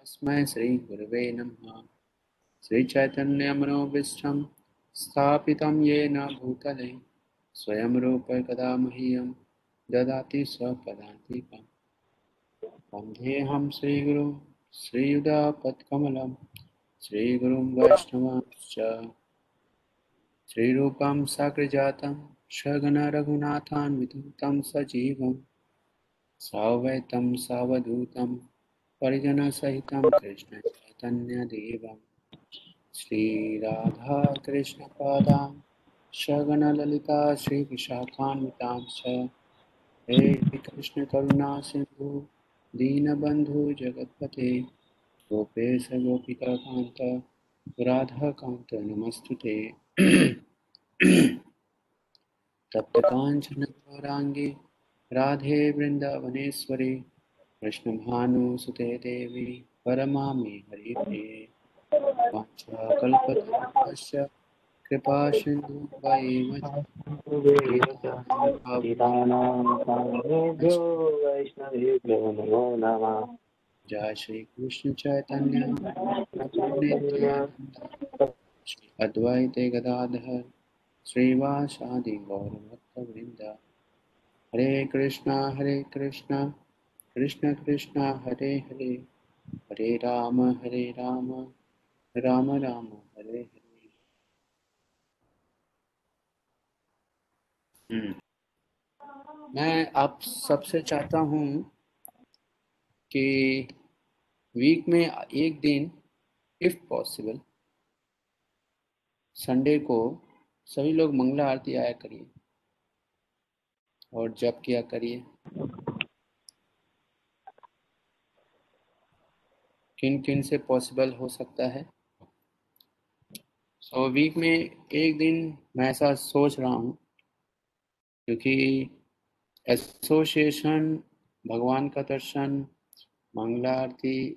तस्मै श्रीगुरवे नमः। श्रीचैतन्यमनोभीष्टं स्थापितं येन भूतले, स्वयं रूप कदा मह्यं, ददाति स्वपदान्तिकं वन्देऽहं श्रीगुरुं श्रीयुधापत्कमलं श्रीगुरुं वैष्णवांश्च। श्रीरूपं साग्रजातं सगणरघुनाथान्वितं तं सजीवं, सावैतं सावधूतं परिजनसहितं कृष्णचैतन्यदेवं श्रीराधाकृष्णपादां सगणललिता श्रीविशाखान्वितांश्च हे कृष्णकरुणा सिन्धु दीनबन्धु जगत्पते गोपेश गोपिकान्त राधाकान्त नमस्तुते। तप्तकाञ्चन गौराङ्गे राधे वृन्दावनेश्वरी कृष्णभानुसुते देवी परमामि हरिप्रिये वाञ्छाकल्पतरुभ्यश्च कृपा सिन्धुभ्यैव वैष्णवेभ्यो नमो नमः। जय श्री कृष्ण चैतन्य श्री अद्वैत गदाधर श्रीवासादि गौरभक्तवृंद हरे कृष्णा हरे कृष्णा। कृष्ण कृष्ण हरे हरे हरे राम हरे राम राम राम, हरे हरे हम्म। मैं आप सबसे चाहता हूँ कि वीक में एक दिन इफ़ पॉसिबल संडे को सभी लोग मंगला आरती आया करिए और जप किया करिए किन किन से पॉसिबल हो सकता है? सो so, वीक में एक दिन मैं ऐसा सोच रहा हूँ क्योंकि एसोसिएशन भगवान का दर्शन मंगला आरती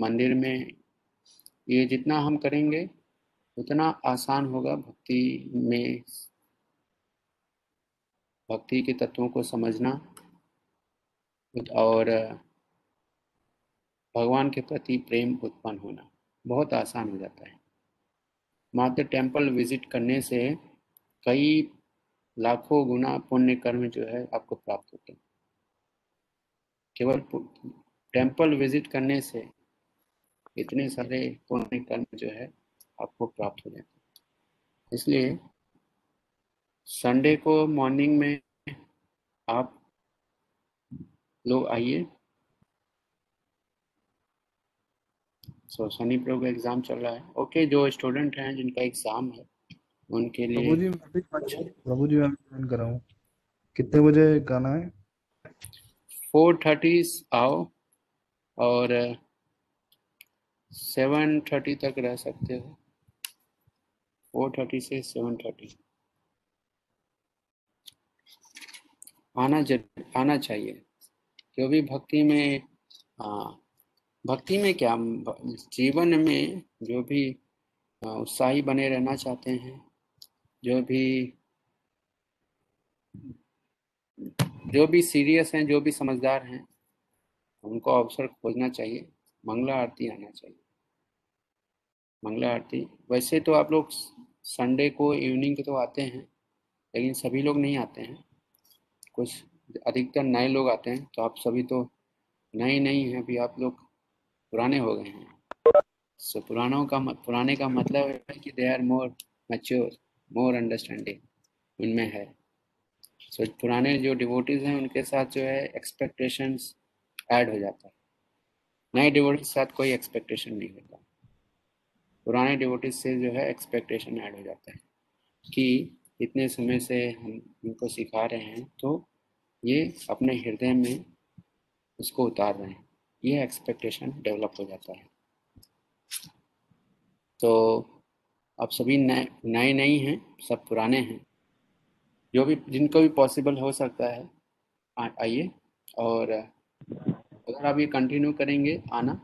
मंदिर में ये जितना हम करेंगे उतना आसान होगा भक्ति में भक्ति के तत्वों को समझना। और भगवान के प्रति प्रेम उत्पन्न होना बहुत आसान हो जाता है। मात्र टेंपल विज़िट करने से कई लाखों गुना पुण्य कर्म जो है आपको प्राप्त होते हैं। केवल टेंपल विज़िट करने से इतने सारे पुण्य कर्म जो है आपको प्राप्त हो जाते हैं। इसलिए संडे को मॉर्निंग में आप लोग आइए। सो शनि प्रभु का एग्ज़ाम चल रहा है। ओके जो स्टूडेंट हैं जिनका एग्ज़ाम है उनके लिए प्रभु जी मैं भी प्रभु जी मैं ज्वाइन कर रहा हूँ। कितने बजे गाना है? फोर थर्टी आओ और सेवन थर्टी तक रह सकते हो। फोर थर्टी से सेवन थर्टी आना जर आना चाहिए। जो भी भक्ति में हाँ भक्ति में क्या? जीवन में जो भी उत्साही बने रहना चाहते हैं, जो भी जो भी सीरियस हैं, जो भी समझदार हैं, उनको अवसर खोजना चाहिए, मंगला आरती आना चाहिए। मंगला आरती, वैसे तो आप लोग संडे को इवनिंग के तो आते हैं, लेकिन सभी लोग नहीं आते हैं। कुछ अधिकतर नए लोग आते हैं तो आप सभी तो नए नहीं हैं, अभी आप लोग पुराने हो गए हैं। सो so, पुरानों का पुराने का मतलब है कि they are more mature more understanding उनमें है। सो so, पुराने जो डिवोटीज हैं उनके साथ जो है एक्सपेक्टेशंस ऐड हो जाता है। नए डिवोटीज के साथ कोई एक्सपेक्टेशन नहीं होता। पुराने डिवोटीज से जो है एक्सपेक्टेशन ऐड हो जाता है कि इतने समय से हम इनको सिखा रहे हैं तो ये अपने हृदय में उसको उतार रहे हैं। ये एक्सपेक्टेशन डेवलप हो जाता है। तो आप सभी नए नए नहीं हैं, सब पुराने हैं। जो भी, जिनको भी पॉसिबल हो सकता है आइए। और अगर आप ये कंटिन्यू करेंगे आना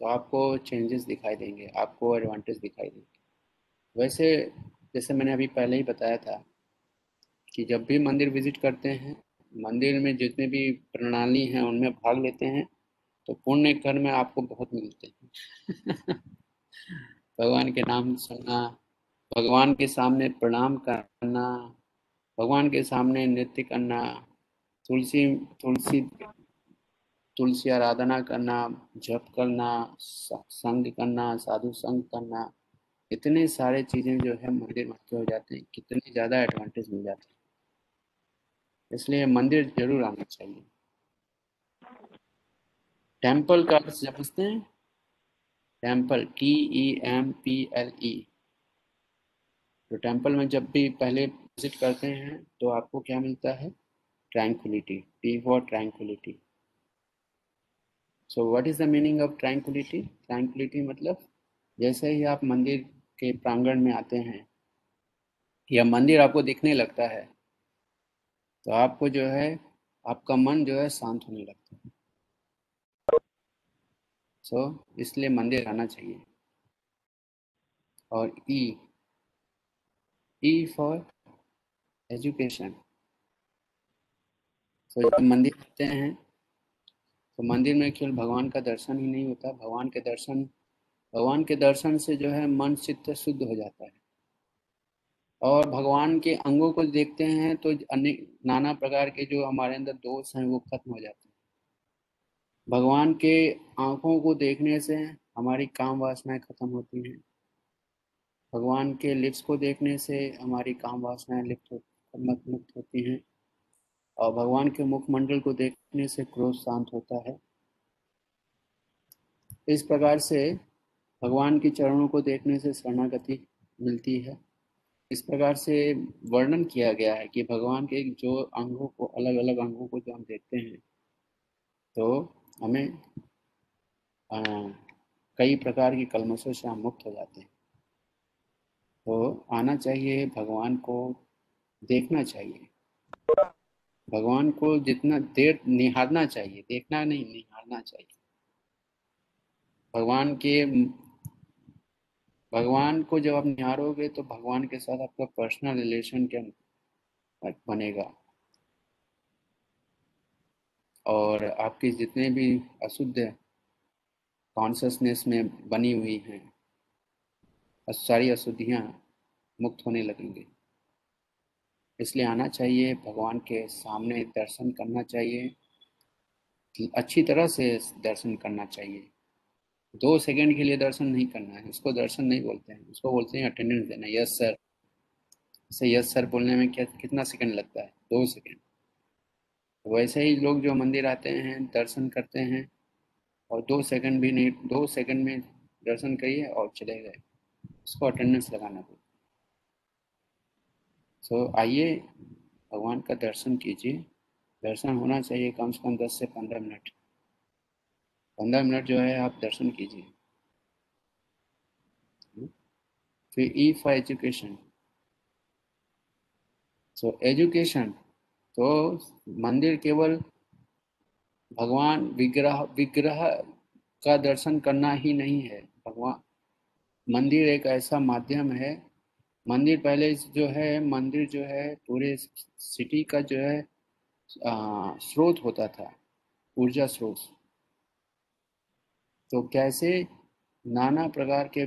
तो आपको चेंजेस दिखाई देंगे, आपको एडवांटेज दिखाई देंगे। वैसे, जैसे मैंने अभी पहले ही बताया था कि जब भी मंदिर विज़िट करते हैं, मंदिर में जितने भी प्रणाली हैं, उनमें भाग लेते हैं तो पुण्य कर्म आपको बहुत मिलते हैं। भगवान के नाम सुनना, भगवान के सामने प्रणाम करना, भगवान के सामने नृत्य करना, तुलसी तुलसी तुलसी आराधना करना, जप करना संग करना, साधु संग करना, इतने सारे चीज़ें जो है मंदिर में हो जाते हैं, कितने ज़्यादा एडवांटेज मिल जाते हैं। इसलिए मंदिर ज़रूर आना चाहिए। टेंपल का अर्थ समझते हैं temple T E M P L E तो टेंपल में जब भी पहले विज़िट करते हैं तो आपको क्या मिलता है? Tranquillity T for tranquillity so what is the meaning of tranquillity tranquillity मतलब जैसे ही आप मंदिर के प्रांगण में आते हैं, या मंदिर आपको दिखने लगता है तो आपको जो है, आपका मन जो है शांत होने लगता है। सो so, इसलिए मंदिर आना चाहिए। और ई ई फॉर एजुकेशन तो जब मंदिर आते हैं। तो मंदिर में केवल भगवान का दर्शन ही नहीं होता। भगवान के दर्शन भगवान के दर्शन से जो है मन चित्त शुद्ध हो जाता है। और भगवान के अंगों को देखते हैं तो अनेक नाना प्रकार के जो हमारे अंदर दोष हैं वो खत्म हो जाते हैं। भगवान के आँखों को देखने से हमारी काम वासनाएँ खत्म होती हैं। भगवान के लिप्स को देखने से हमारी काम वासनाएँ लिप्त मुक्त होती हैं। और भगवान के मुखमंडल को देखने से क्रोध शांत होता है। इस प्रकार से भगवान के चरणों को देखने से शरणागति मिलती है। इस प्रकार से वर्णन किया गया है कि भगवान के जो अंगों को अलग अलग अंगों को जो हम देखते हैं तो हमें आ, कई प्रकार की कलमशों से हम मुक्त हो जाते हैं। तो आना चाहिए भगवान को देखना चाहिए। भगवान को जितना देर निहारना चाहिए देखना नहीं निहारना चाहिए। भगवान के भगवान को जब आप निहारोगे तो भगवान के साथ आपका पर्सनल रिलेशन क्या बनेगा। और आपके जितने भी अशुद्ध कॉन्सियसनेस में बनी हुई हैं सारी अशुद्धियाँ मुक्त होने लगेंगी। इसलिए आना चाहिए, भगवान के सामने दर्शन करना चाहिए, अच्छी तरह से दर्शन करना चाहिए। दो सेकंड के लिए दर्शन नहीं करना है उसको दर्शन नहीं बोलते हैं उसको बोलते हैं अटेंडेंस देना यस सर इसे यस सर बोलने में क्या, कितना सेकंड लगता है? दो सेकंड। वैसे ही लोग जो मंदिर आते हैं दर्शन करते हैं और दो सेकंड भी नहीं दो सेकंड में दर्शन करिए और चले गए। उसको अटेंडेंस लगाना पड़ता सो so, आइए भगवान का दर्शन कीजिए। दर्शन होना चाहिए कम से कम दस से पंद्रह मिनट। पंद्रह मिनट जो है आप दर्शन कीजिए। फिर E for education so education तो मंदिर केवल भगवान विग्रह विग्रह का दर्शन करना ही नहीं है। भगवान, मंदिर एक ऐसा माध्यम है। मंदिर पहले जो है, मंदिर जो है, पूरे सिटी का जो है स्रोत होता था, ऊर्जा स्रोत। तो कैसे नाना प्रकार के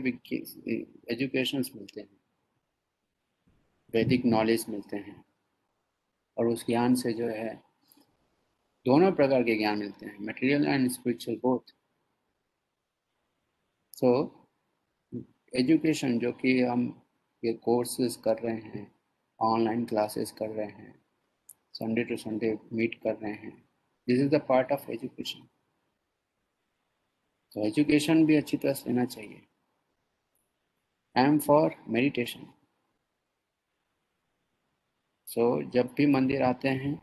एजुकेशन मिलते हैं, वैदिक नॉलेज मिलते हैं। और उस ज्ञान से जो है, दोनों प्रकार के ज्ञान मिलते हैं material and spiritual both so education जो कि हम ये कोर्सेज कर रहे हैं ऑनलाइन क्लासेस कर रहे हैं संडे टू संडे मीट कर रहे हैं this is the part of education तो एजुकेशन भी अच्छी तरह से लेना चाहिए. M for meditation so so, जब भी मंदिर आते हैं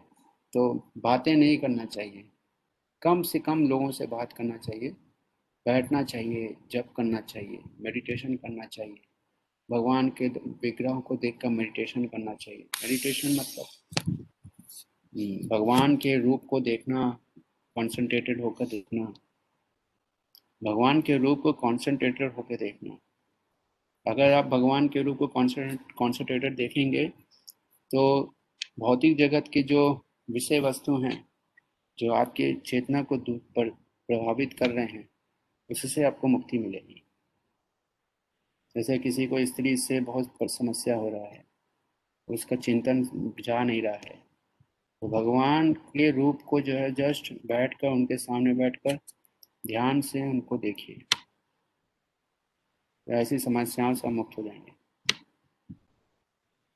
तो बातें नहीं करना चाहिए। कम से कम लोगों से बात करना चाहिए। बैठना चाहिए जप करना चाहिए मेडिटेशन करना चाहिए। भगवान के विग्रह को देखकर मेडिटेशन करना चाहिए। मेडिटेशन मतलब हम्म, भगवान के रूप को देखना कंसंट्रेटेड होकर देखना। भगवान के रूप को कॉन्सेंट्रेटेड होकर देखना। अगर आप भगवान के रूप को कॉन्सेंट्रेटेड देखेंगे तो भौतिक जगत के जो विषय वस्तु हैं, जो आपके चेतना को पर, प्रभावित कर रहे हैं, उससे आपको मुक्ति मिलेगी। जैसे किसी को स्त्री से बहुत समस्या हो रहा है, उसका चिंतन जा नहीं रहा है तो भगवान के रूप को जो है जस्ट बैठकर, उनके सामने बैठकर ध्यान से उनको देखिए। ऐसी समस्याओं से मुक्त हो जाएँगे।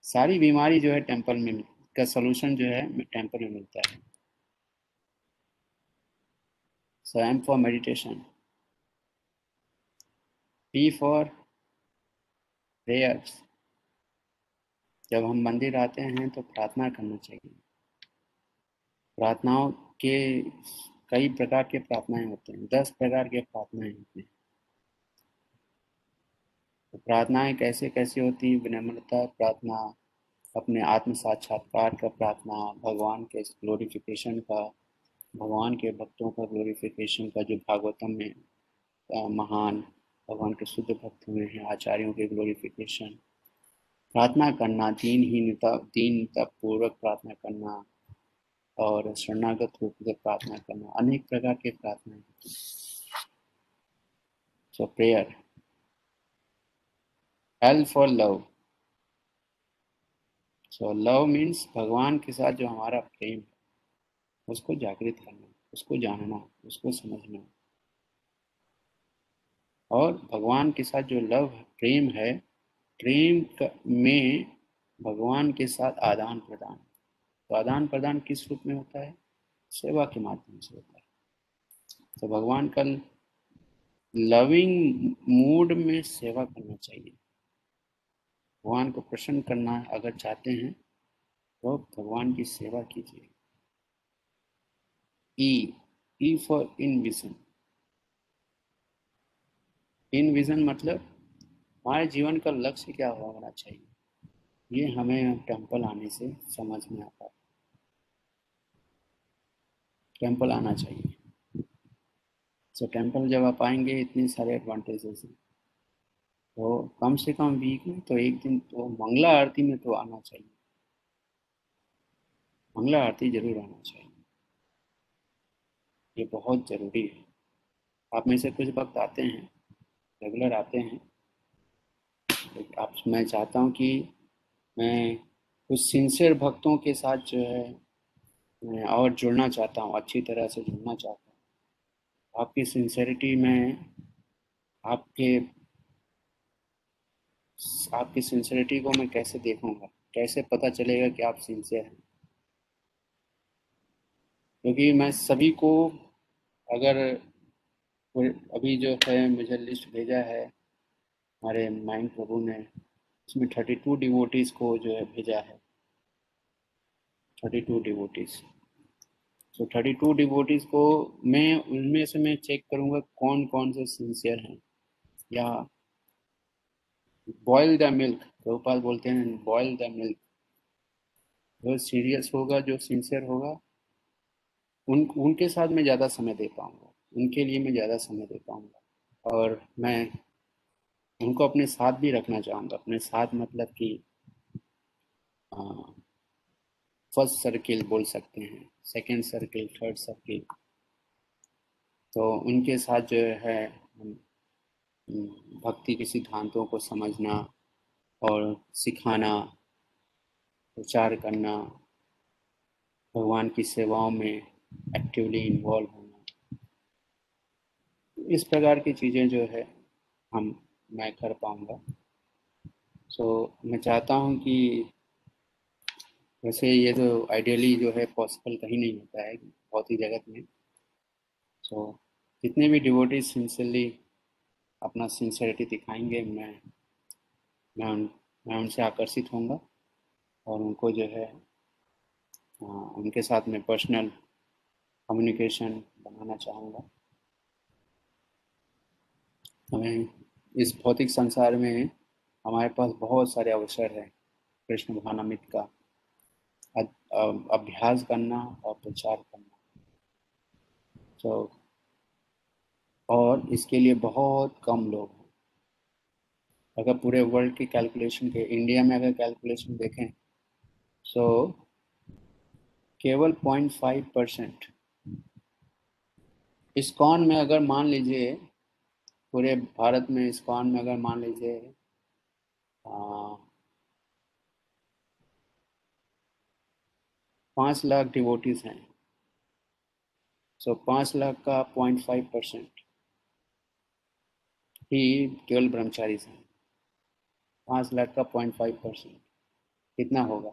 सारी बीमारी जो है टेंपल में का सोल्यूशन जो है टेंपल में मिलता है। So M for meditation P for prayers जब हम मंदिर आते हैं तो प्रार्थना करना चाहिए। प्रार्थनाओं के कई प्रकार के प्रार्थनाएँ होते हैं। दस प्रकार के प्रार्थनाएँ होते हैं। तो प्रार्थनाएँ कैसे कैसे होती? विनम्रता, प्रार्थना, अपने आत्म साक्षात्कार का प्रार्थना, भगवान के ग्लोरिफिकेशन का, भगवान के भक्तों का ग्लोरिफिकेशन का जो भागवतम में महान, भगवान के शुद्ध भक्त हुए हैं, आचार्यों के ग्लोरिफिकेशन प्रार्थना करना दीनहीनता दीनता पूर्वक प्रार्थना करना और शरणागत रूप से प्रार्थना करना, अनेक प्रकार के प्रार्थनाएँ so prayer L for love so love means भगवान के साथ जो हमारा प्रेम है, उसको जागृत करना, उसको जानना, उसको समझना। और भगवान के साथ जो लव प्रेम है, प्रेम में भगवान के साथ आदान प्रदान। तो आदान प्रदान किस रूप में होता है? सेवा के माध्यम से होता है। तो भगवान का लविंग मूड में सेवा करना चाहिए। भगवान को प्रसन्न करना अगर चाहते हैं तो भगवान की सेवा कीजिए। E E for envision envision मतलब हमारे जीवन का लक्ष्य क्या होना चाहिए? ये हमें टेंपल आने से समझ में आता है। टेंपल आना चाहिए। सो so, टेंपल जब आप आएँगे इतने सारे एडवांटेजेस हैं। तो कम से कम वीक में तो एक दिन तो मंगला आरती में तो आना चाहिए। मंगला आरती ज़रूर आना चाहिए। ये बहुत ज़रूरी है। आप में से कुछ वक्त आते हैं, रेगुलर आते हैं आप, मैं चाहता हूँ कि मैं कुछ सिंसियर भक्तों के साथ जो है, मैं और जुड़ना चाहता हूँ, अच्छी तरह से जुड़ना चाहता हूँ। आपकी सिंसेरिटी में आपके आपकी सिंसियरिटी को मैं कैसे देखूँगा? कैसे पता चलेगा कि आप सिंसियर हैं? क्योंकि मैं सभी को अगर अभी जो है, मुझे लिस्ट भेजा है, हमारे माइंड प्रभु ने, उसमें थर्टी टू डिवोटीज़ को जो है भेजा है। थर्टी टू डिवोटीज़ तो थर्टी टू डिवोटीज़ को मैं उनमें से मैं चेक करूँगा कौन कौन से सिंसियर हैं। या बॉयल द मिल्क गोपाल बोलते हैं बॉयल द मिल्क जो सीरियस होगा, जो सिंसियर होगा, उन, उनके साथ मैं ज़्यादा समय दे पाऊँगा। उनके लिए मैं ज़्यादा समय दे पाऊँगा। और मैं उनको अपने साथ भी रखना चाहूँगा। अपने साथ मतलब कि फ़र्स्ट सर्किल बोल सकते हैं सेकेंड सर्किल थर्ड सर्किल तो उनके साथ जो है भक्ति के सिद्धांतों को समझना और सिखाना प्रचार करना भगवान की सेवाओं में एक्टिवली इन्वॉल्व होना। इस प्रकार की चीज़ें जो है हम मैं कर पाऊँगा। सो so, मैं चाहता हूँ कि वैसे ये तो आइडियली जो है पॉसिबल कहीं नहीं होता है बहुत ही जगत में। सो so, जितने भी डिवोटी सिंसियरली अपना सिंसेरिटी दिखाएँगे मैं मैं उन मैं उनसे आकर्षित होऊँगा और उनको जो है आ, उनके साथ में पर्सनल कम्युनिकेशन बनाना चाहूँगा। हमें इस भौतिक संसार में हमारे पास बहुत सारे अवसर हैं कृष्ण भानामित का। अभ्यास करना और प्रचार करना। तो और इसके लिए बहुत कम लोग हैं। अगर पूरे वर्ल्ड की कैलकुलेशन के इंडिया में अगर कैलकुलेशन देखें तो केवल पॉइंट फाइव परसेंट इस्कॉन में अगर मान लीजिए पूरे भारत में इस्कॉन में अगर मान लीजिए पाँच लाख डिवोटीज हैं। सो so, पाँच लाख का पॉइंट फाइव परसेंट ही केवल ब्रह्मचारी हैं पाँच लाख का पॉइंट फाइव परसेंट कितना होगा?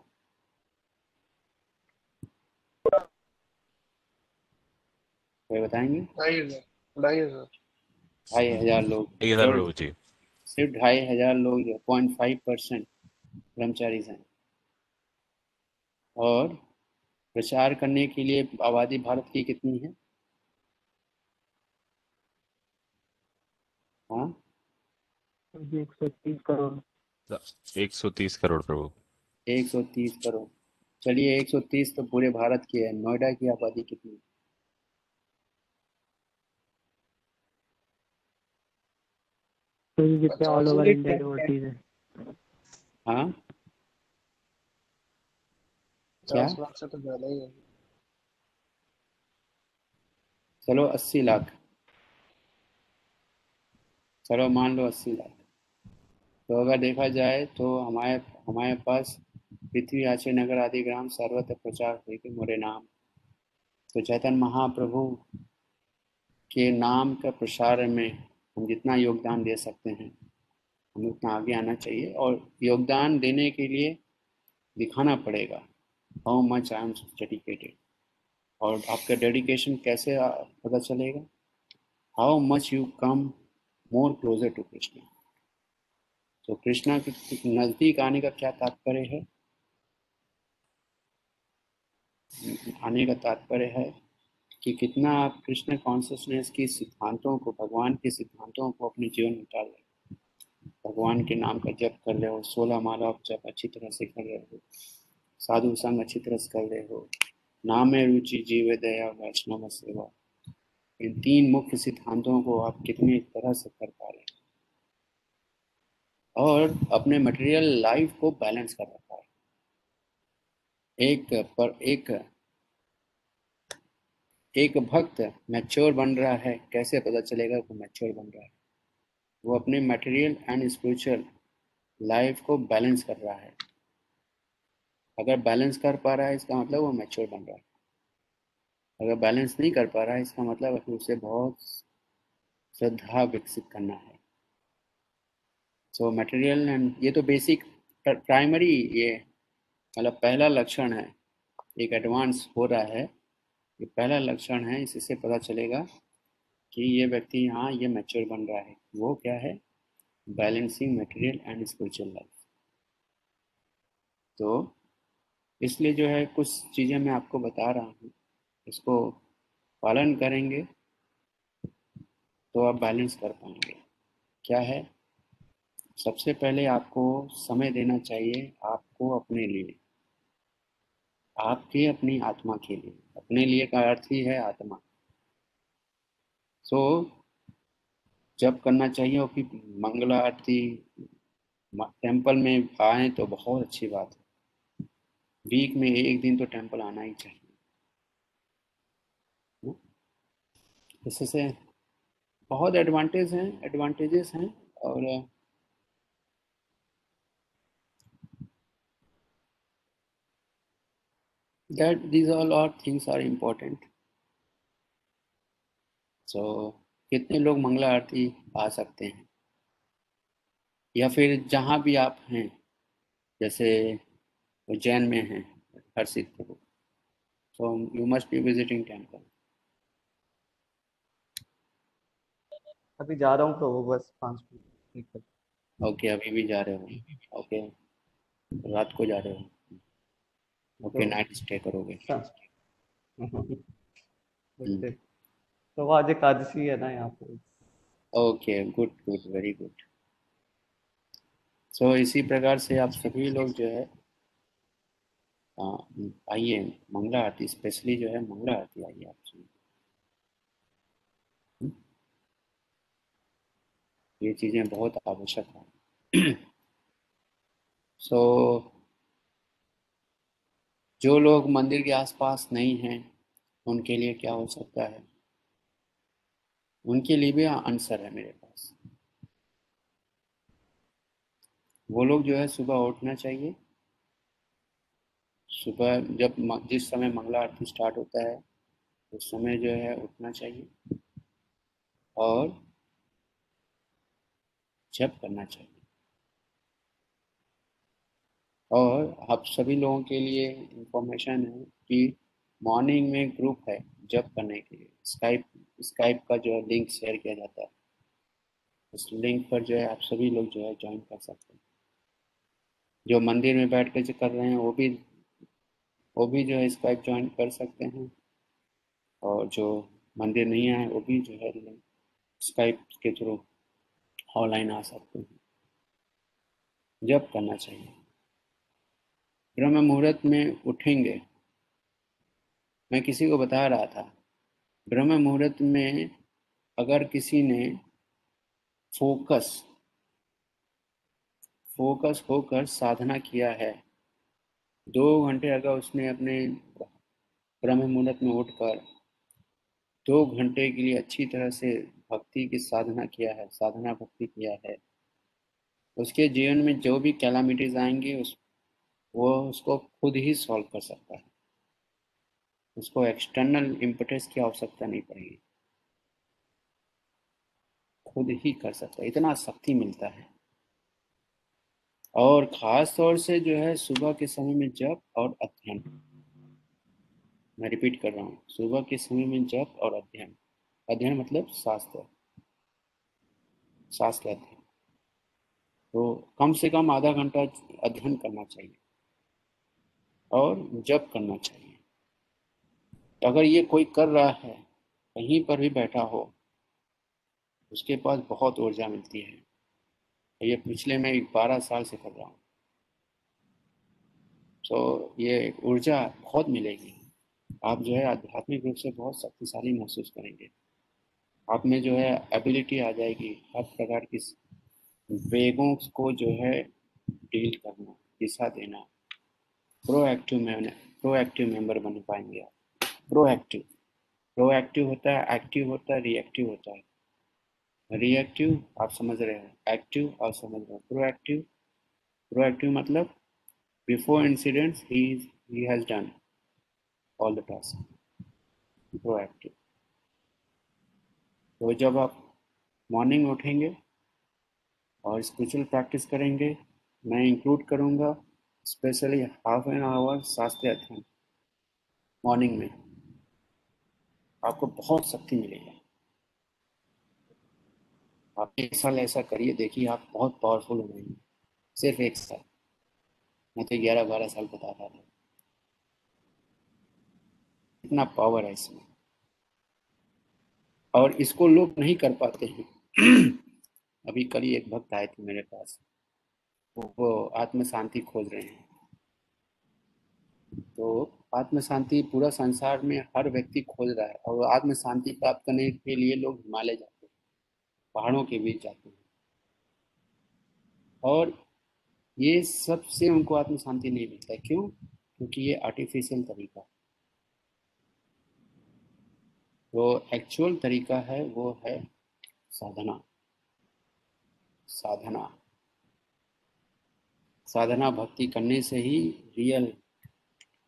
कोई बताएँगे? ढाई हज़ार ढाई हज़ार। ढाई हज़ार लोग। सिर्फ़ ढाई हज़ार लोग जो पॉइंट फाइव परसेंट ब्रह्मचारी हैं और प्रचार करने के लिए आबादी भारत की कितनी है? एक सौ तीस करोड़। एक सौ तीस करोड़ प्रभु एक सौ तीस करोड़। चलिए एक सौ तीस तो पूरे भारत की है। नोएडा की आबादी कितनी है? तो ये जितने ऑल ओवर इंडिया डिवोटीज है। हाँ? क्या? लाख से तो ज़्यादा ही है। चलो अस्सी लाख। चलो मान लो अस्सी लाख। तो अगर देखा जाए तो हमारे हमारे पास पृथ्वी आचे नगर आदि ग्राम सर्वत्र प्रचार हुई के मोरे नाम। तो चैतन्य महाप्रभु के नाम का प्रसार में हम जितना योगदान दे सकते हैं, हमें उतना आगे आना चाहिए और योगदान देने के लिए दिखाना पड़ेगा how much I am dedicated और आपका डेडिकेशन कैसे पता चलेगा? How much you come more closer to Krishna तो कृष्णा के नज़दीक आने का क्या तात्पर्य है? आने का तात्पर्य है कि कितना आप कृष्ण कॉन्शियसनेस की सिद्धांतों को, भगवान के सिद्धांतों को अपने जीवन में उतार रहे भगवान के नाम का जप कर रहे हो, सोलह माला जप अच्छी तरह से कर रहे हो, साधु संग अच्छी तरह से कर रहे हो। नाम है रुचि, जीव, दया, वैष्णव, सेवा। इन तीन मुख्य सिद्धांतों को आप कितनी तरह से कर पा रहे हैं। और अपने मटेरियल लाइफ को बैलेंस कर रखा है। एक पर, एक एक भक्त मैच्योर बन रहा है, कैसे पता चलेगा वो मैच्योर बन रहा है? वो अपने मटेरियल एंड स्पिरिचुअल लाइफ को बैलेंस कर रहा है। अगर बैलेंस कर पा रहा है, इसका मतलब वो मैच्योर बन रहा है। अगर बैलेंस नहीं कर पा रहा है, इसका मतलब है कि उसे बहुत श्रद्धा विकसित करना है। सो मटेरियल एंड ये तो बेसिक प्राइमरी ये मतलब पहला लक्षण है। एक एडवांस हो रहा है। ये पहला लक्षण है, इससे पता चलेगा कि ये व्यक्ति हाँ ये मैच्योर बन रहा है। वो क्या है? Balancing material and spiritual life तो इसलिए जो है, कुछ चीज़ें मैं आपको बता रहा हूँ। इसको पालन करेंगे तो आप बैलेंस कर पाएँगे। क्या है? सबसे पहले आपको समय देना चाहिए आपको अपने लिए। आपके अपनी आत्मा के लिए। अपने लिए का अर्थ ही है आत्मा। सो so, जब करना चाहिए वो कि मंगला आरती टेंपल में आए तो बहुत अच्छी बात है। वीक में एक दिन तो टेंपल आना ही चाहिए। इससे बहुत एडवांटेज हैं एडवांटेजेस हैं और that these all are things are important so कितने लोग मंगला आरती आ सकते हैं? या फिर जहाँ भी आप हैं, जैसे उज्जैन में हैं हर सीट पर so you must be visiting temple अभी जा रहा हूँ प्रभु बस पाँच मिनट ओके अभी भी जा रहे हो। ओके रात को जा रहे हो। ओके नाइट स्टे करोगे। तो वो आज एकादशी है ना यहाँ पे। Okay good good very good. So इसी प्रकार से आप सभी लोग जो है आइए मंगला आरती स्पेशली जो है मंगला आरती आइए आप सुनिए ये चीज़ें बहुत आवश्यक है। सो so, जो लोग मंदिर के आसपास नहीं हैं उनके लिए क्या हो सकता है? उनके लिए भी आंसर है मेरे पास। वो लोग जो है सुबह उठना चाहिए। सुबह जब जिस समय मंगला आरती स्टार्ट होता है उस समय जो है उठना चाहिए। और जप करना चाहिए। और आप सभी लोगों के लिए इंफॉर्मेशन है कि मॉर्निंग में ग्रुप है जप करने के लिए। स्काइप स्काइप का जो है लिंक शेयर किया जाता है, उस लिंक पर जो है आप सभी लोग जो है ज्वाइन कर सकते हैं। जो मंदिर में बैठ कर जो कर रहे हैं, वो भी वो भी जो है स्काइप ज्वाइन कर सकते हैं। और जो मंदिर नहीं आए वो भी जो है स्काइप के थ्रू ऑनलाइन आ सकते हैं। जब करना चाहिए। ब्रह्म मुहूर्त में उठेंगे। मैं किसी को बता रहा था ब्रह्म मुहूर्त में अगर किसी ने फोकस फोकस होकर साधना किया है, दो घंटे अगर उसने अपने ब्रह्म मुहूर्त में उठकर, दो घंटे के लिए अच्छी तरह से भक्ति की साधना किया है, साधना भक्ति किया है। उसके जीवन में जो भी कैलामिटीज आएँगे, उस, वो उसको खुद ही सॉल्व कर सकता है। उसको एक्सटर्नल इम्पटेस की आवश्यकता नहीं पड़ेगी। खुद ही कर सकता है, इतना शक्ति मिलता है। और ख़ास तौर से जो है, सुबह के समय में जप और अध्ययन। मैं रिपीट कर रहा हूँ, सुबह के समय में जप और अध्ययन। अध्ययन मतलब शास्त्र शास्त्र अध्ययन तो कम से कम आधा घंटा अध्ययन करना चाहिए और जप करना चाहिए। तो अगर ये कोई कर रहा है, कहीं पर भी बैठा हो, उसके पास बहुत ऊर्जा मिलती है। ये पिछले मैं बारह साल से कर रहा हूँ। तो ये ऊर्जा बहुत मिलेगी। आप जो है आध्यात्मिक रूप से बहुत शक्तिशाली महसूस करेंगे। आप में जो है एबिलिटी आ जाएगी हर प्रकार की वेगों को जो है डील करना, दिशा देना। प्रोएक्टिव में प्रोएक्टिव मेंबर बन पाएँगे आप। प्रोएक्टिव प्रोएक्टिव होता है एक्टिव होता है रिएक्टिव होता है। रिएक्टिव आप समझ रहे हैं। एक्टिव आप समझ रहे हैं। प्रोएक्टिव प्रोएक्टिव मतलब before incidents he has done all the task proactive तो जब आप मॉर्निंग उठेंगे और स्पिरिचुअल प्रैक्टिस करेंगे, मैं इंक्लूड करूँगा स्पेशली हाफ़ एन आवर शास्त्रीय अध्ययन मॉर्निंग में। आपको बहुत शक्ति मिलेगी। आप एक साल ऐसा करिए, देखिए आप बहुत पावरफुल हो जाएँगे सिर्फ़ एक साल। मैं तो ग्यारह बारह साल बता रहा था। इतना पावर है इसमें। और इसको लोग नहीं कर पाते हैं। अभी कल ही एक भक्त आए थे मेरे पास। वो, आत्म शांति खोज रहे हैं। तो आत्म शांति पूरा संसार में हर व्यक्ति खोज रहा है और आत्म शांति प्राप्त करने के लिए लोग हिमालय जाते हैं पहाड़ों के बीच जाते हैं। और ये सबसे उनको आत्म शांति नहीं मिलता क्यों? क्योंकि ये आर्टिफिशियल तरीका है। वो एक्चुअल तरीका है, वो है साधना। साधना। साधना भक्ति करने से ही रियल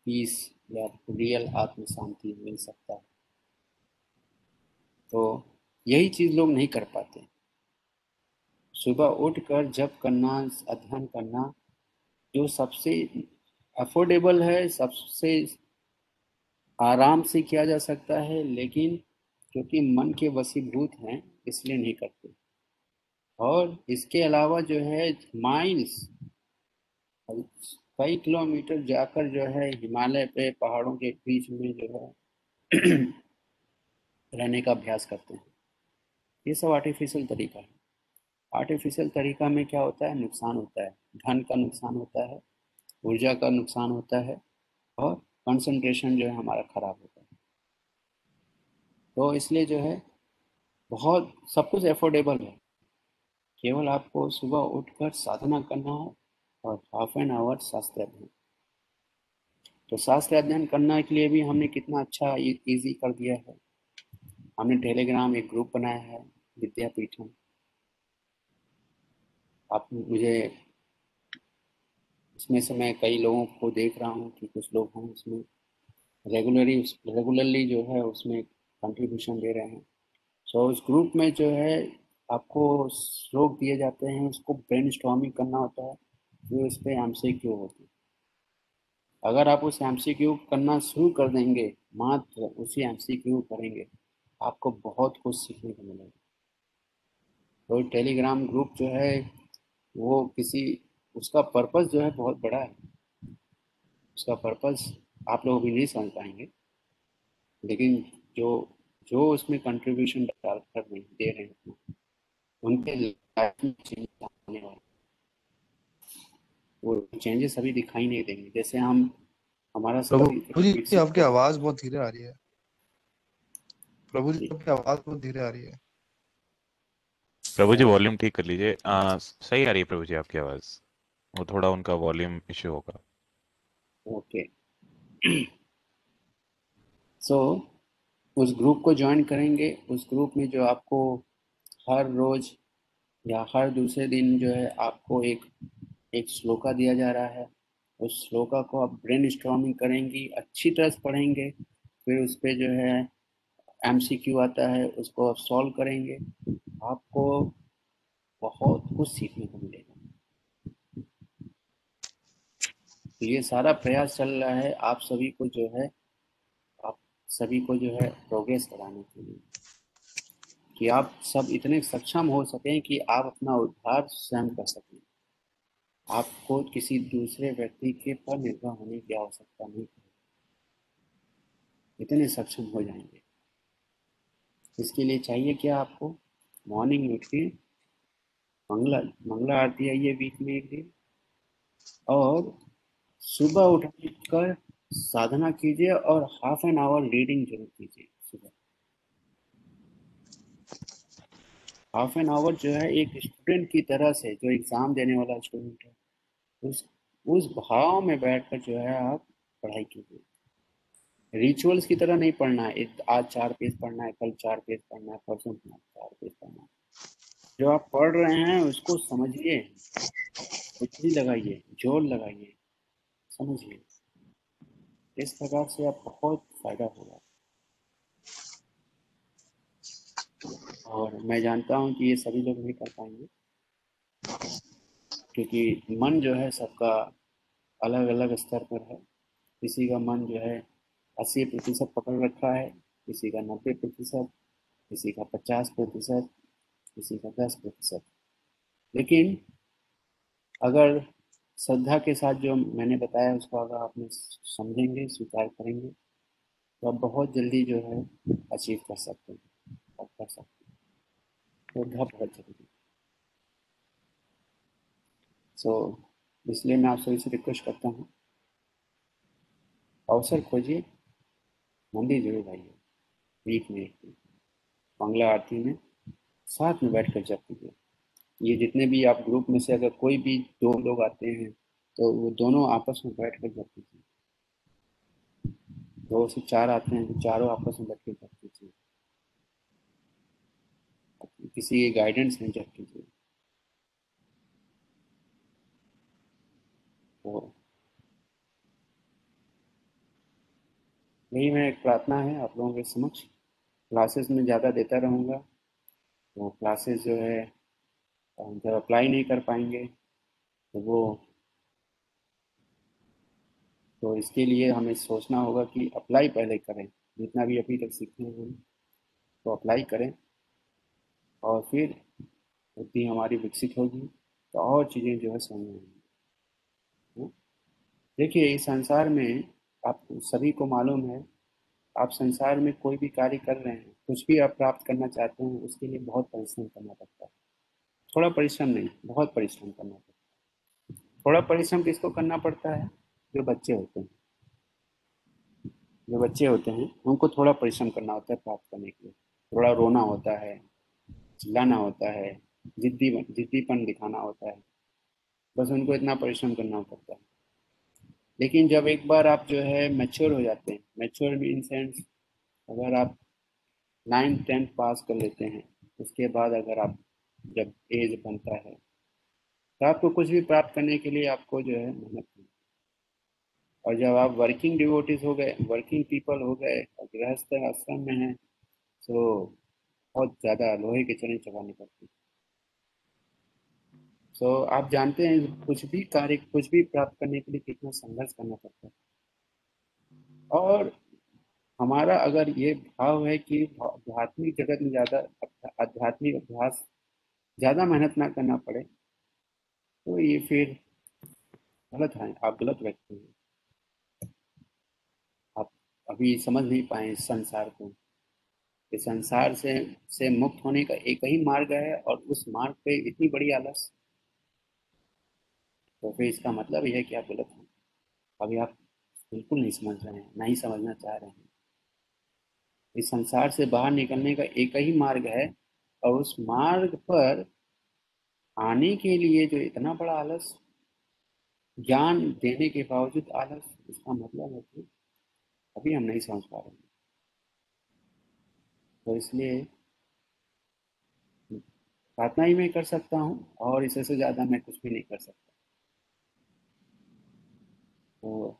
पीस या रियल आत्म शांति मिल सकता है। तो यही चीज़ लोग नहीं कर पाते। सुबह उठकर जब करना, अध्ययन करना, जो सबसे अफोर्डेबल है, सबसे आराम से किया जा सकता है, लेकिन क्योंकि मन के वसीभूत हैं, इसलिए नहीं करते। और इसके अलावा जो है माइल्स कई किलोमीटर जाकर जो है, हिमालय पे, पहाड़ों के बीच में जो है, रहने का अभ्यास करते हैं। ये सब आर्टिफिशियल तरीका है। आर्टिफिशियल तरीका में क्या होता है? नुकसान होता है। धन का नुकसान होता है। ऊर्जा का नुकसान होता है। और कंसंट्रेशन जो है हमारा खराब होता है। तो इसलिए जो है, बहुत, सब कुछ एफोर्डेबल है। केवल आपको सुबह उठकर साधना करना है और हाफ़ एन आवर शास्त्र अध्ययन। तो शास्त्र अध्ययन करने के लिए भी हमने कितना अच्छा इजी कर दिया है। हमने टेलीग्राम एक ग्रुप बनाया है, विद्यापीठम। आप मुझे इसमें से मैं कई लोगों को देख रहा हूँ कि कुछ लोग हैं उसमें रेगुलरली रेगुलरली जो है उसमें कंट्रीब्यूशन दे रहे हैं। सो so, उस ग्रुप में जो है आपको श्लोक दिए जाते हैं उसको ब्रेन करना होता है फिर उस पर एम सी क्यू होती है। अगर आप उस एम सी क्यू करना शुरू कर देंगे मात्र उसी एम सी क्यू करेंगे आपको बहुत कुछ सीखने को मिलेगा। तो टेलीग्राम ग्रुप जो है वो किसी उसका पर्पस जो है बहुत बड़ा है। उसका पर्पस आप लोग भी नहीं समझ पाएँगे। लेकिन जो जो उसमें कंट्रीब्यूशन डाल कर दे रहे हैं उनके लाइफ में चेंज आने वाले वो चेंजेस अभी दिखाई नहीं देंगे। जैसे हम हमारा प्रभु जी आपकी आवाज़ बहुत धीरे आ रही है। प्रभु जी आपकी आवाज़ बहुत धीरे आ रही है। प्रभु जी वॉल्यूम ठीक कर लीजिए। सही आ रही है प्रभु जी आपकी आवाज़। वो थोड़ा उनका वॉल्यूम इश्यू होगा। ओके सो उस ग्रुप को ज्वाइन करेंगे। उस ग्रुप में जो आपको हर रोज या हर दूसरे दिन जो है आपको एक एक श्लोका दिया जा रहा है। उस श्लोका को आप ब्रेन स्ट्रॉमिंग करेंगी, अच्छी तरह से पढ़ेंगे, फिर उस पर जो है एम सी क्यू आता है, उसको आप सॉल्व करेंगे। आपको बहुत कुछ सीखने को मिलेगा। ये सारा प्रयास चल रहा है आप सभी को जो है, आप सभी को जो है प्रोग्रेस कराने के लिए। कि आप सब इतने सक्षम हो सकें कि आप अपना उद्धार स्वयं कर सकें। आपको किसी दूसरे व्यक्ति के पर निर्भर होने की आवश्यकता नहीं इतने सक्षम हो जाएँगे। इसके लिए चाहिए क्या आपको? मॉर्निंग उठ के मंगला मंगला आरती आइए वीक में एक दिन। और सुबह उठकर साधना कीजिए और हाफ़ एन आवर रीडिंग ज़रूर कीजिए सुबह। हाफ़ एन आवर जो है एक स्टूडेंट की तरह से जो एग्ज़ाम देने वाला स्टूडेंट है, उस उस भाव में बैठकर जो है आप पढ़ाई कीजिए। रिचुअल्स की तरह नहीं पढ़ना है आज चार पेज पढ़ना है, कल चार पेज पढ़ना है, परसों चार पेज पढ़ना है। जो आप पढ़ रहे हैं उसको समझिए लगाइए, ज़ोर लगाइए। समझिए इस प्रकार से आप बहुत फ़ायदा होगा। और मैं जानता हूँ कि ये सभी लोग नहीं कर पाएँगे, क्योंकि मन जो है सबका अलग अलग स्तर पर है। किसी का मन जो है अस्सी प्रतिशत पकड़ रखा है, किसी का नब्बे प्रतिशत, किसी का पचास प्रतिशत, किसी का दस प्रतिशत। लेकिन अगर श्रद्धा के साथ जो मैंने बताया उसको अगर आप समझेंगे स्वीकार करेंगे तो आप बहुत जल्दी जो है अचीव कर सकते हैं और कर सकते हैं। श्रद्धा बहुत ज़रूरी सो so, इसलिए मैं आप सभी से रिक्वेस्ट करता हूँ। अवसर खोजिए। मंदिर ज़रूर आइए वीक में एक मंगला आरती में साथ में बैठ कर जप कीजिए। ये जितने भी आप ग्रुप में से अगर कोई भी दो लोग आते हैं तो वो दोनों आपस में बैठ कर जप कीजिए दो से चार आते हैं तो चारों आपस में बैठ कर जप कीजिए किसी के गाइडेंस में जप कीजिए तो यही मैं एक प्रार्थना है आप लोगों के समक्ष। क्लासेस में ज़्यादा देता रहूँगा। तो क्लासेस जो है जब अप्लाई नहीं कर पाएँगे तो वो तो इसके लिए हमें सोचना होगा कि अप्लाई पहले करें। जितना भी अभी तक सीखे हैं तो अप्लाई करें। और फिर बुद्धि हमारी विकसित होगी तो और चीज़ें जो है समझ आएँगी। हाँ? देखिए, इस संसार में आप, सभी को मालूम है, आप संसार में कोई भी कार्य कर रहे हैं, कुछ भी आप प्राप्त करना चाहते हैं, उसके लिए बहुत परिश्रम करना पड़ता है। थोड़ा परिश्रम नहीं, बहुत परिश्रम करना पड़ता है। थोड़ा परिश्रम किसको करना पड़ता है? जो बच्चे होते हैं। जो बच्चे होते हैं, उनको थोड़ा परिश्रम करना होता है प्राप्त करने के लिए। थोड़ा रोना होता है, चिल्लाना होता है, जिद्दी जिद्दीपन दिखाना होता है। बस उनको इतना परिश्रम करना पड़ता है। लेकिन जब एक बार आप जो है मैच्योर हो जाते हैं, मैच्योर इन सेंस, अगर आप नाइन्थ, टेंथ पास कर लेते हैं, उसके बाद अगर आप जब एज बनता है। तो आपको कुछ भी प्राप्त करने के लिए आपको जो है मेहनत और जब आप वर्किंग डिवोटीज हो गए वर्किंग पीपल हो गए, और गृहस्थ आश्रम में हैं तो बहुत ज़्यादा लोहे के चने चबाने पड़ते हैं। तो आप जानते हैं कुछ भी कार्य, कुछ भी प्राप्त करने के लिए कितना संघर्ष करना पड़ता है। और हमारा अगर ये भाव है कि आध्यात्मिक जगत में ज़्यादा आध्यात्मिक अभ्यास ज़्यादा मेहनत ना करना पड़े तो ये फिर गलत है, आप गलत व्यक्ति हैं। आप अभी समझ नहीं पाए इस संसार को। कि संसार से से मुक्त होने का एक ही मार्ग है और उस मार्ग पे इतनी बड़ी आलस। तो फिर इसका मतलब यह है कि आप गलत हैं। अभी आप बिल्कुल नहीं समझ रहे हैं नहीं समझना चाह रहे हैं। इस संसार से बाहर निकलने का एक ही मार्ग है और उस मार्ग पर आने के लिए जो इतना बड़ा आलस, ज्ञान देने के बावजूद आलस, इसका मतलब है कि अभी हम नहीं समझ पा रहे हैं। तो इसलिए प्रार्थना ही मैं कर सकता हूँ और इससे से ज़्यादा मैं कुछ भी नहीं कर सकता। तो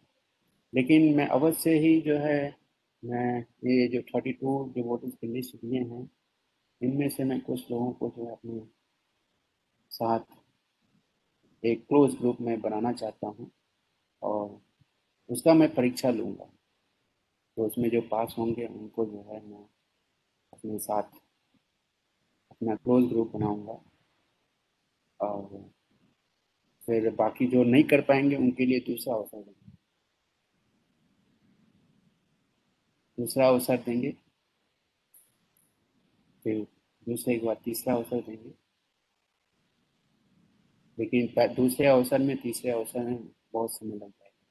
लेकिन मैं अवश्य ही जो है, मैं ये जो थर्टी टू डिवोटीज की लिस्ट दिए हैं इनमें से मैं कुछ लोगों को जो है अपने साथ एक क्लोज ग्रुप में बनाना चाहता हूँ और उसका मैं परीक्षा लूँगा। तो उसमें जो पास होंगे, उनको जो है मैं अपने साथ अपना क्लोज ग्रुप बनाऊँगा और फिर बाकी जो नहीं कर पाएँगे, उनके लिए दूसरा अवसर देंगे। दूसरा अवसर देंगे फिर दूसरे के तीसरा अवसर देंगे। लेकिन दूसरे अवसर में तीसरे अवसर में बहुत समय लग जाएगा।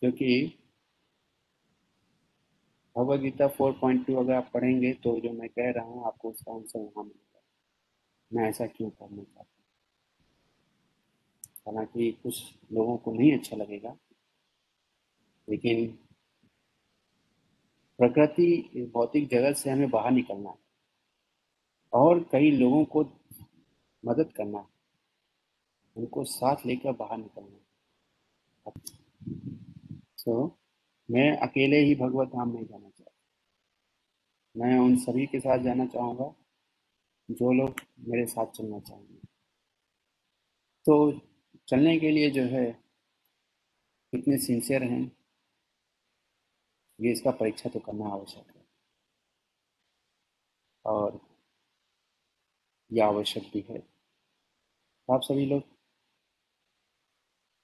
क्योंकि भगवत गीता 4.2 अगर आप पढ़ेंगे तो जो मैं कह रहा हूँ, आपको उसका आंसर वहाँ मिलेगा। मैं ऐसा क्यों करना चाहता हूँ? हालाँकि कुछ लोगों को नहीं अच्छा लगेगा, लेकिन प्रकृति भौतिक जगत से हमें बाहर निकलना है और कई लोगों को मदद करना है। उनको साथ लेकर बाहर निकलना सो so, मैं अकेले ही भगवत धाम नहीं जाना चाहता। मैं उन सभी के साथ जाना चाहूँगा जो लोग मेरे साथ चलना चाहेंगे। तो चलने के लिए जो है कितने सिंसियर हैं। ये इसका परीक्षा तो करना आवश्यक है। और यह आवश्यक भी है। आप सभी लोग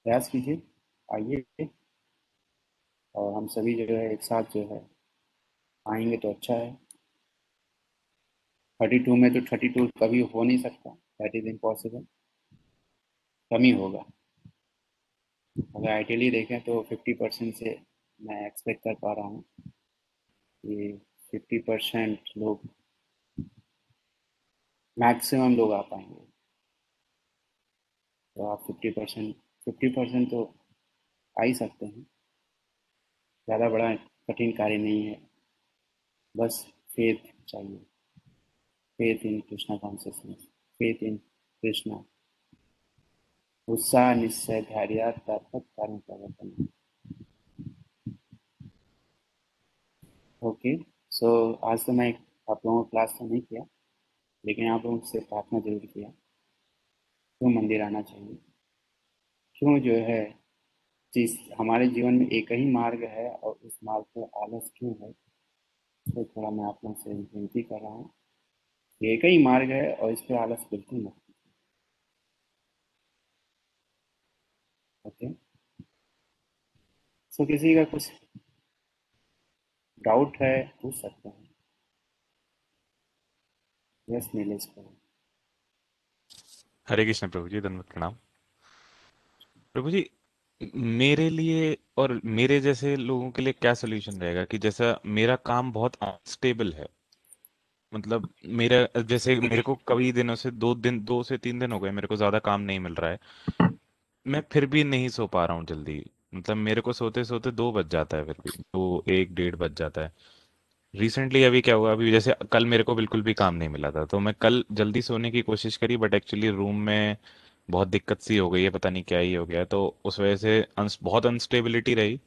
प्रयास कीजिए, आइए और हम सभी जो है एक साथ जो है आएँगे तो अच्छा है। थर्टी टू में तो थर्टी टू कभी हो नहीं सकता दैट इज़ इम्पॉसिबल कम होगा। अगर आइडियली देखें तो फिफ्टी परसेंट से मैं एक्सपेक्ट कर पा रहा हूँ कि फिफ्टी परसेंट लोग मैक्सिमम लोग आ पाएँगे। तो आप फिफ्टी परसेंट फिफ्टी परसेंट तो आ ही सकते हैं। ज़्यादा बड़ा कठिन कार्य नहीं है। बस फेथ चाहिए। Faith in Krishna consciousness faith in Krishna उत्साह, निश्चय, धैर्य तत्पत कारण प्रवर्तन। ओके। सो, आज तो मैं आप लोगों को क्लास तो नहीं किया, लेकिन आप लोगों से प्रार्थना ज़रूर किया। क्यों मंदिर आना चाहिए? क्यों जो है, जिस हमारे जीवन में एक ही मार्ग है और उस मार्ग पर आलस क्यों है? तो थोड़ा मैं आप लोगों से विनती कर रहा हूँ एक ही मार्ग है और इस पर आलस बिल्कुल मत ओके। सो, किसी का कुछ डाउट है पूछ सकते हैं। यस नीलेश हरे कृष्ण प्रभु जी, धन्यवाद, प्रणाम। प्रभु जी, मेरे लिए और मेरे जैसे लोगों के लिए क्या सोल्यूशन रहेगा कि जैसा मेरा काम बहुत अनस्टेबल है मतलब मेरा, जैसे मेरे को कई दिनों से दो दिन, दो से तीन दिन हो गए, मेरे को ज़्यादा काम नहीं मिल रहा है, मैं फिर भी नहीं सो पा रहा हूँ जल्दी। मतलब मेरे को सोते सोते दो बज जाता है फिर भी, दो, एक, डेढ़ बज जाता है। रिसेंटली अभी क्या हुआ, अभी जैसे कल मेरे को बिल्कुल भी काम नहीं मिला था तो मैं कल जल्दी सोने की कोशिश करी बट एक्चुअली रूम में बहुत दिक्कत सी हो गई है, पता नहीं क्या ही हो गया तो उस वजह से बहुत अनस्टेबिलिटी रही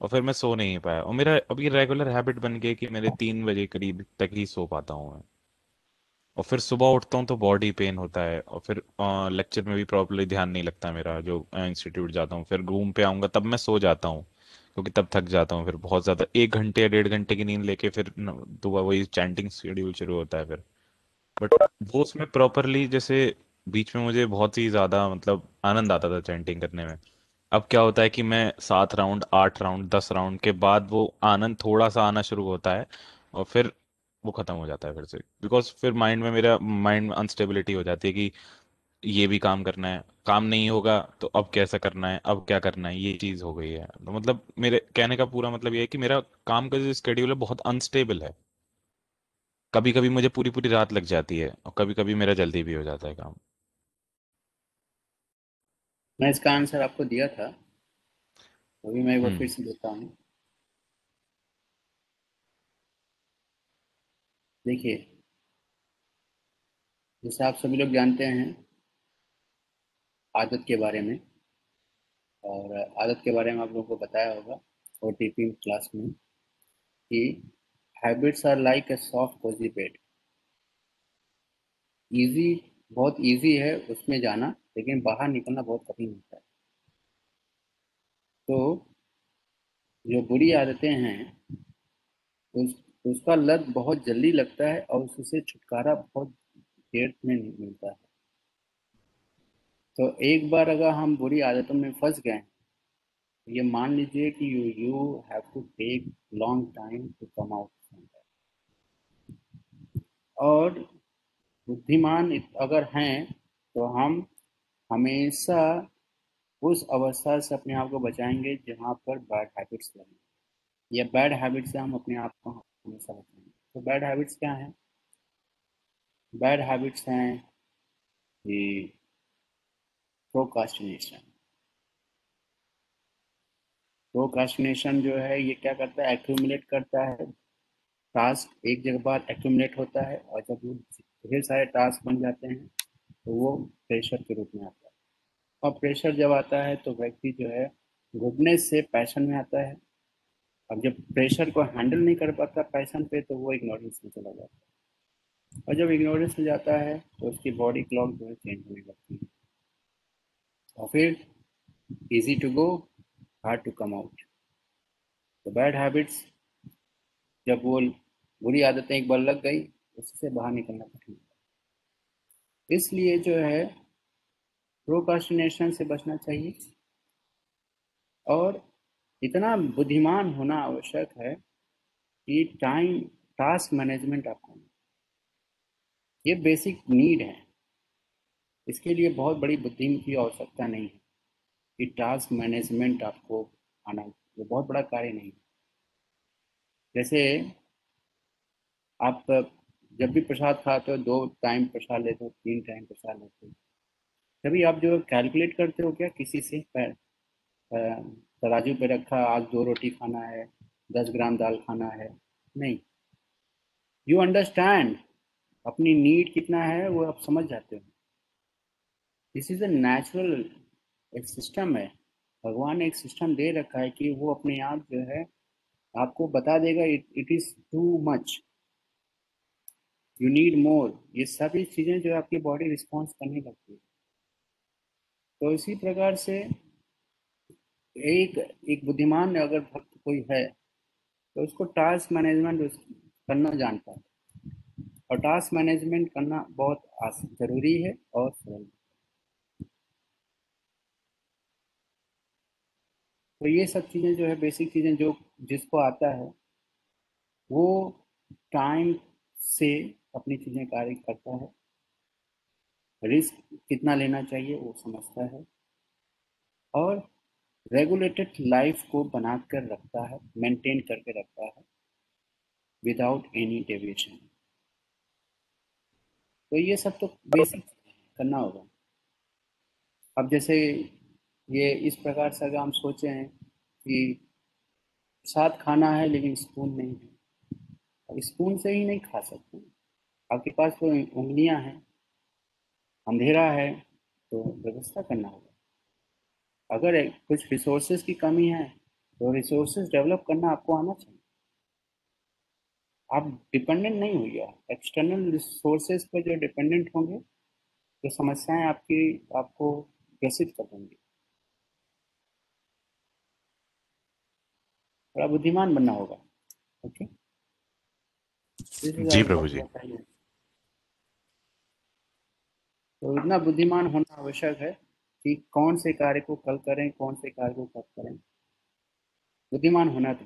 और फिर मैं सो नहीं पाया। और मेरा अभी रेगुलर हैबिट बन गया कि मेरे तीन बजे करीब तक ही सो पाता हूँ मैं। और फिर सुबह उठता हूँ तो बॉडी पेन होता है और फिर लेक्चर में भी प्रॉपरली ध्यान नहीं लगता मेरा, जो इंस्टीट्यूट जाता हूँ, फिर रूम पे आऊँगा तब मैं सो जाता हूँ, क्योंकि तब थक जाता हूँ, फिर बहुत ज़्यादा, एक घंटे या डेढ़ घंटे की नींद लेके फिर दुआ, वही चैंटिंग शेड्यूल शुरू होता है फिर। बट वो उसमें प्रॉपरली जैसे बीच में मुझे बहुत ही ज़्यादा मतलब आनंद आता था चैंटिंग करने में। अब क्या होता है कि मैं सात राउंड आठ राउंड दस राउंड के बाद वो आनंद थोड़ा सा आना शुरू होता है और फिर वो खत्म हो जाता है फिर से। बिकॉज़ फिर माइंड में मेरा माइंड में अनस्टेबिलिटी हो जाती है कि ये भी काम करना है काम नहीं होगा तो अब कैसा करना है अब क्या करना है ये चीज़ हो गई है। तो मतलब मेरे कहने का पूरा मतलब ये है कि मेरा काम का जो स्केड्यूल है बहुत अनस्टेबल है। कभी कभी मुझे पूरी पूरी रात लग जाती है और कभी कभी मेरा जल्दी भी हो जाता है काम। मैं इसका आंसर आपको दिया था। अभी मैं एक बार हम्म। फिर से देता हूँ। देखिए, जैसे आप सभी लोग जानते हैं आदत के बारे में, और आदत के बारे में आप लोगों को बताया होगा और टीपी क्लास में कि habits are like a soft cosy bed easy बहुत इजी है उसमें जाना, लेकिन बाहर निकलना बहुत कठिन होता है। तो जो बुरी आदतें हैं, उस उसका लत बहुत जल्दी लगता है और उससे छुटकारा बहुत देर में मिलता है। तो एक बार अगर हम बुरी आदतों में फंस गए तो ये मान लीजिए कि you you have to take long time to come out और बुद्धिमान अगर हैं तो हम हमेशा उस अवस्था से अपने आप को बचाएँगे जहाँ पर बैड हैबिट्स लगे या बैड हैबिट से हम अपने आप को हमेशा बचाएँगे तो बैड हैबिट्स क्या हैं? बैड हैबिट्स हैं कि प्रोकास्टिनेशन प्रोकास्टिनेशन जो है, ये क्या करता है? एक्यूमुलेट करता है। टास्क एक जगह बाद एक्यूमुलेट होता है और जब वो ढेर सारे टास्क बन जाते हैं तो वो प्रेशर के रूप में आता है। और प्रेशर जब आता है तो व्यक्ति जो है, घुटने से पैशन में आता है। अब जब प्रेशर को हैंडल नहीं कर पाता पैशन पे तो वो इग्नोरेंस में चला जाता है। और जब इग्नोरेंस में जाता है तो उसकी बॉडी क्लॉक जो है चेंज होने लगती है। और फिर easy to go, hard to come out तो बैड हैबिट्स जब वो बुरी आदतें एक बार लग गई, उससे बाहर निकलना कठिन इसलिए जो है प्रोकास्टिनेशन से बचना चाहिए। और इतना बुद्धिमान होना आवश्यक है कि टाइम टास्क मैनेजमेंट आपको ये बेसिक नीड है। इसके लिए बहुत बड़ी बुद्धि की आवश्यकता नहीं है कि टास्क मैनेजमेंट आपको आना, ये बहुत बड़ा कार्य नहीं है। जैसे आप जब भी प्रसाद खाते हो, दो टाइम प्रसाद लेते हो, तीन टाइम प्रसाद लेते हो, तभी आप जो कैलकुलेट करते हो क्या किसी से? तराजू पे रखा, आज दो रोटी खाना है, दस ग्राम दाल खाना है। नहीं। यू अंडरस्टैंड अपनी नीड कितना है, वो आप समझ जाते हो। दिस इज़ नेचुरल एक सिस्टम है। भगवान ने एक सिस्टम दे रखा है कि वो अपने आप जो है, आपको बता देगा it is too much you need more ये सभी चीज़ें जो है आपकी बॉडी रिस्पॉन्स करने लगती है। तो इसी प्रकार से एक एक बुद्धिमान अगर भक्त कोई है तो उसको टास्क मैनेजमेंट करना जानता है। और टास्क मैनेजमेंट करना बहुत ज़रूरी है और सरल तो ये सब चीज़ें जो है बेसिक चीज़ें जो, जिसको आता है, वो टाइम से अपनी चीज़ें कार्य करता है। रिस्क कितना लेना चाहिए, वो समझता है। और रेगुलेटेड लाइफ को बना कर रखता है मेंटेन करके रखता है विदाउट एनी डेविएशन तो ये सब तो बेसिक करना होगा। अब जैसे ये इस प्रकार से अगर हम सोचे हैं कि साथ खाना है लेकिन स्पून नहीं है, अब स्पून से ही नहीं खा सकते। आपके पास तो उंगलियाँ हैं, अंधेरा है तो व्यवस्था करना होगा। अगर एक- कुछ रिसोर्सेज की कमी है तो रिसोर्सेज डेवलप करना आपको आना चाहिए। आप डिपेंडेंट नहीं होइए। एक्सटर्नल रिसोर्सेज पर जो डिपेंडेंट होंगे तो समस्याएँ आपकी आपको ग्रसित कर देंगी। थोड़ा बुद्धिमान बनना होगा ओके जी प्रभु जी। तो इतना बुद्धिमान होना आवश्यक है कि कौन से कार्य को कल करें, कौन से कार्य को कब करें। बुद्धिमान होना तो